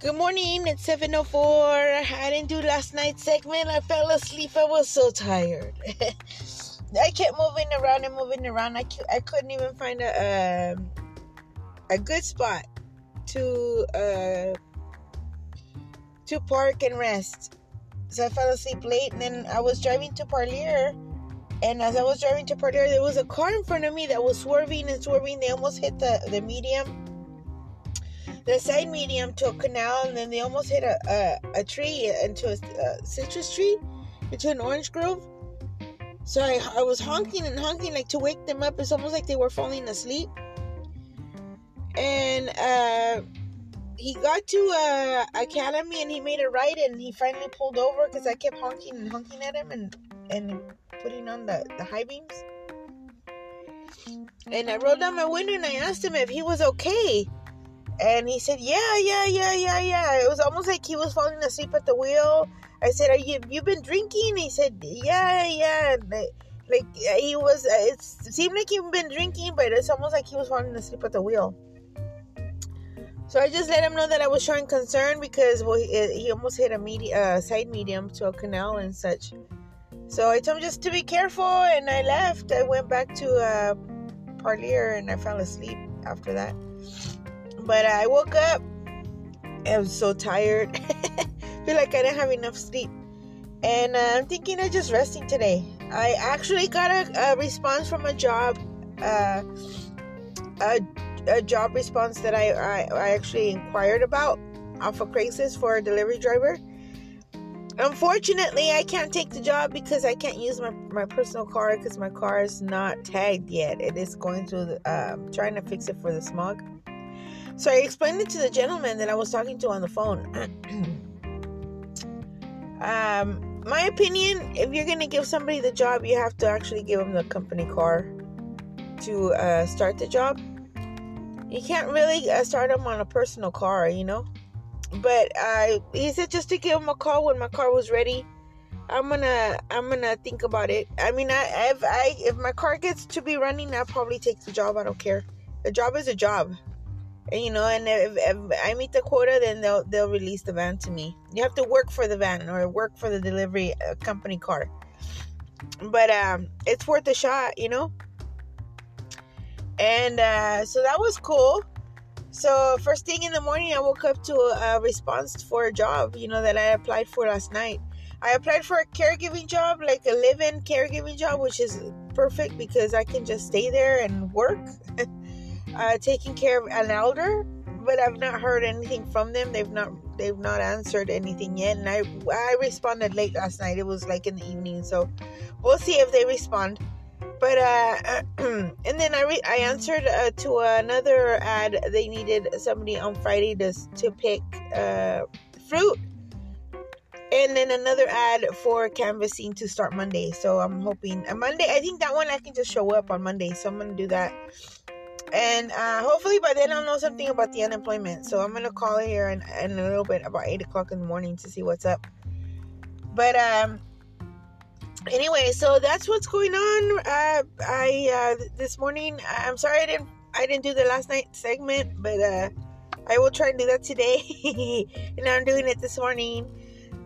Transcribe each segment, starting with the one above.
Good morning, it's 7.04. I didn't do last night's segment. I fell asleep. I was so tired. I kept moving around and moving around. I, I couldn't even find a, um, a good spot to uh, to park and rest. So I fell asleep late, and then I was driving to Parlier. And as I was driving to Parlier, there was a car in front of me that was swerving and swerving. They almost hit the, the medium the side medium to a canal, and then they almost hit a, a, a tree into a, a, citrus tree, into an orange grove. So I, I was honking and honking like to wake them up. It's almost like they were falling asleep. And uh, he got to uh, Academy and he made a right and he finally pulled over because I kept honking and honking at him and, and putting on the, the high beams. And I rolled down my window and I asked him if he was okay. And he said, "Yeah, yeah, yeah, yeah, yeah." It was almost like he was falling asleep at the wheel. I said, "Are you you been drinking?" He said, "Yeah, yeah." Like, like, he was, it seemed like he'd been drinking, but it's almost like he was falling asleep at the wheel. So I just let him know that I was showing concern because well, he, he almost hit a uh, side medium to a canal and such. So I told him just to be careful, and I left. I went back to uh, Parlier, and I fell asleep after that. But I woke up. I was so tired. feel like I didn't have enough sleep. And uh, I'm thinking of just resting today. I actually got a, a response from a job, uh, a, a job response that I, I, I actually inquired about off of Craigslist for a delivery driver. Unfortunately, I can't take the job because I can't use my, my personal car because my car is not tagged yet. It is going through the, um, trying to fix it for the smog. So I explained it to the gentleman that I was talking to on the phone. um, my opinion, if you're going to give somebody the job, you have to actually give them the company car to uh, start the job. You can't really uh, start them on a personal car, you know. But uh, he said just to give him a call when my car was ready. I'm gonna I'm gonna think about it. I mean, I if I if my car gets to be running, I'll probably take the job. I don't care. The job is a job you know and if, if, i meet the quota then they'll they'll release the van to me. You have to work for the van or work for the delivery uh, company car. But um it's worth a shot you know? And uh so that was cool. So first thing in the morning i woke up to a, response for a job you know that i applied for last night. I applied for a caregiving job like a live-in caregiving job which is perfect because i can just stay there and work uh, taking care of an elder, but I've not heard anything from them. They've not they've not answered anything yet, and I I responded late last night. It was like in the evening, so we'll see if they respond. But uh, and then I re- I answered uh, to another ad. They needed somebody on Friday to to pick uh, fruit and then another ad for canvassing to start Monday. So I'm hoping a Monday. I think that one I can just show up on Monday. So I'm gonna do that and uh, hopefully by then I'll know something about the unemployment. So I'm gonna call here in, in a little bit about eight o'clock in the morning to see what's up. But um, anyway, so that's what's going on. Uh, I uh, this morning I'm sorry I didn't I didn't do the last night segment, but uh, I will try and do that today. and I'm doing it this morning.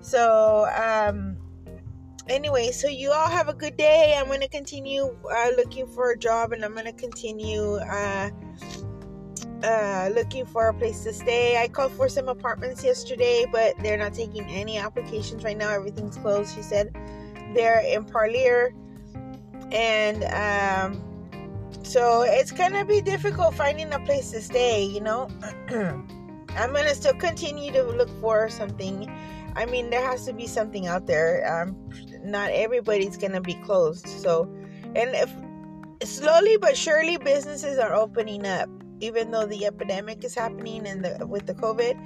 So um, anyway, so you all have a good day. I'm going to continue uh, looking for a job and I'm going to continue uh, uh, looking for a place to stay. I called for some apartments yesterday, but they're not taking any applications right now. Everything's closed. She said they're in Parlier. And um, so it's going to be difficult finding a place to stay, you know. I'm going to still continue to look for something. I mean, there has to be something out there. Um, not everybody's gonna be closed. So, and if slowly but surely businesses are opening up, even though the epidemic is happening and the with the COVID.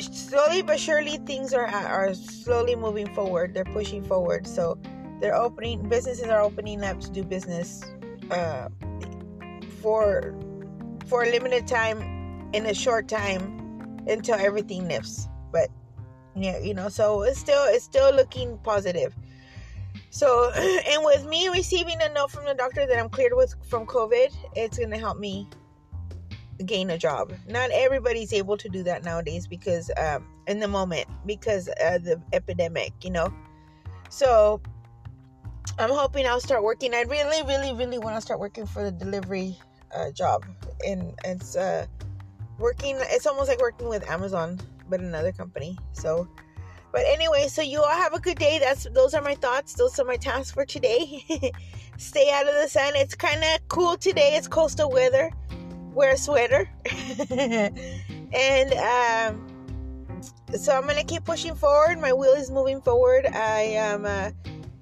Slowly but surely, things are are slowly moving forward. They're pushing forward. So, they're opening. Businesses are opening up to do business uh, for for a limited time in a short time until everything lifts. But yeah you know so it's still it's still looking positive so and with me receiving a note from the doctor that i'm cleared with from covid it's gonna help me gain a job. Not everybody's able to do that nowadays because um, in the moment because uh, the epidemic, you know. So I'm hoping I'll start working. I really, really, really want to start working for the delivery uh, job, and it's uh, working. It's almost like working with Amazon, but another company. So, but anyway, so you all have a good day. That's those are my thoughts. Those are my tasks for today. Stay out of the sun. It's kind of cool today. It's coastal weather. Wear a sweater, and um, so I'm gonna keep pushing forward. My wheel is moving forward. I am. Uh,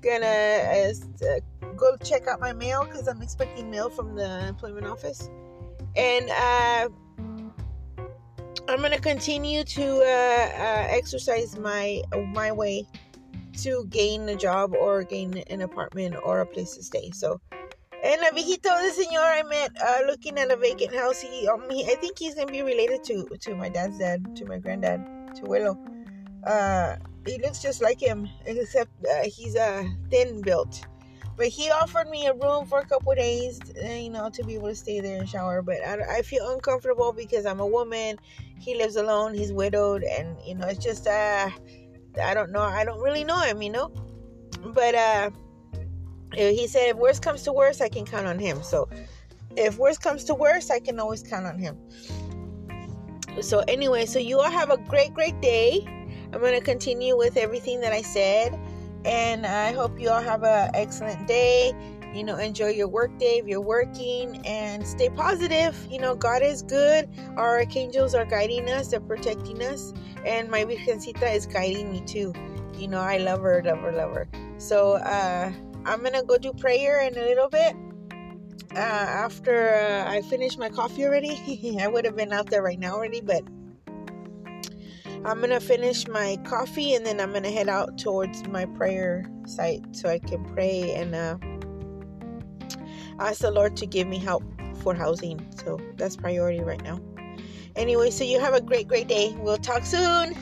gonna uh, go check out my mail because I'm expecting mail from the employment office, and uh, I'm gonna continue to uh, uh, exercise my my way to gain a job or gain an apartment or a place to stay. So. And la viejito, the señor I met uh, looking at a vacant house, he, um, he, I think he's gonna be related to to my dad's dad, to my granddad, to Willow. Uh, he looks just like him, except uh, he's uh, thin built. But he offered me a room for a couple days, uh, you know, to be able to stay there and shower. But I, I feel uncomfortable because I'm a woman. He lives alone. He's widowed, and you know, it's just uh, I don't know. I don't really know him, you know. But uh, he said, if worst comes to worst, I can count on him. So if worst comes to worst, I can always count on him. So anyway, so you all have a great, great day. I'm to continue with everything that I said. And I hope you all have an excellent day. You know, enjoy your work day if you're working and stay positive. You know, God is good. Our archangels are guiding us, they're protecting us. And my Virgencita is guiding me too. You know, I love her, love her, love her. So uh, I'm going to go do prayer in a little bit. Uh, after uh, I finish my coffee already, I would have been out there right now already, but I'm gonna finish my coffee and then I'm gonna head out towards my prayer site so I can pray and uh, ask the Lord to give me help for housing. So that's priority right now. Anyway, so you have a great, great day. We'll talk soon.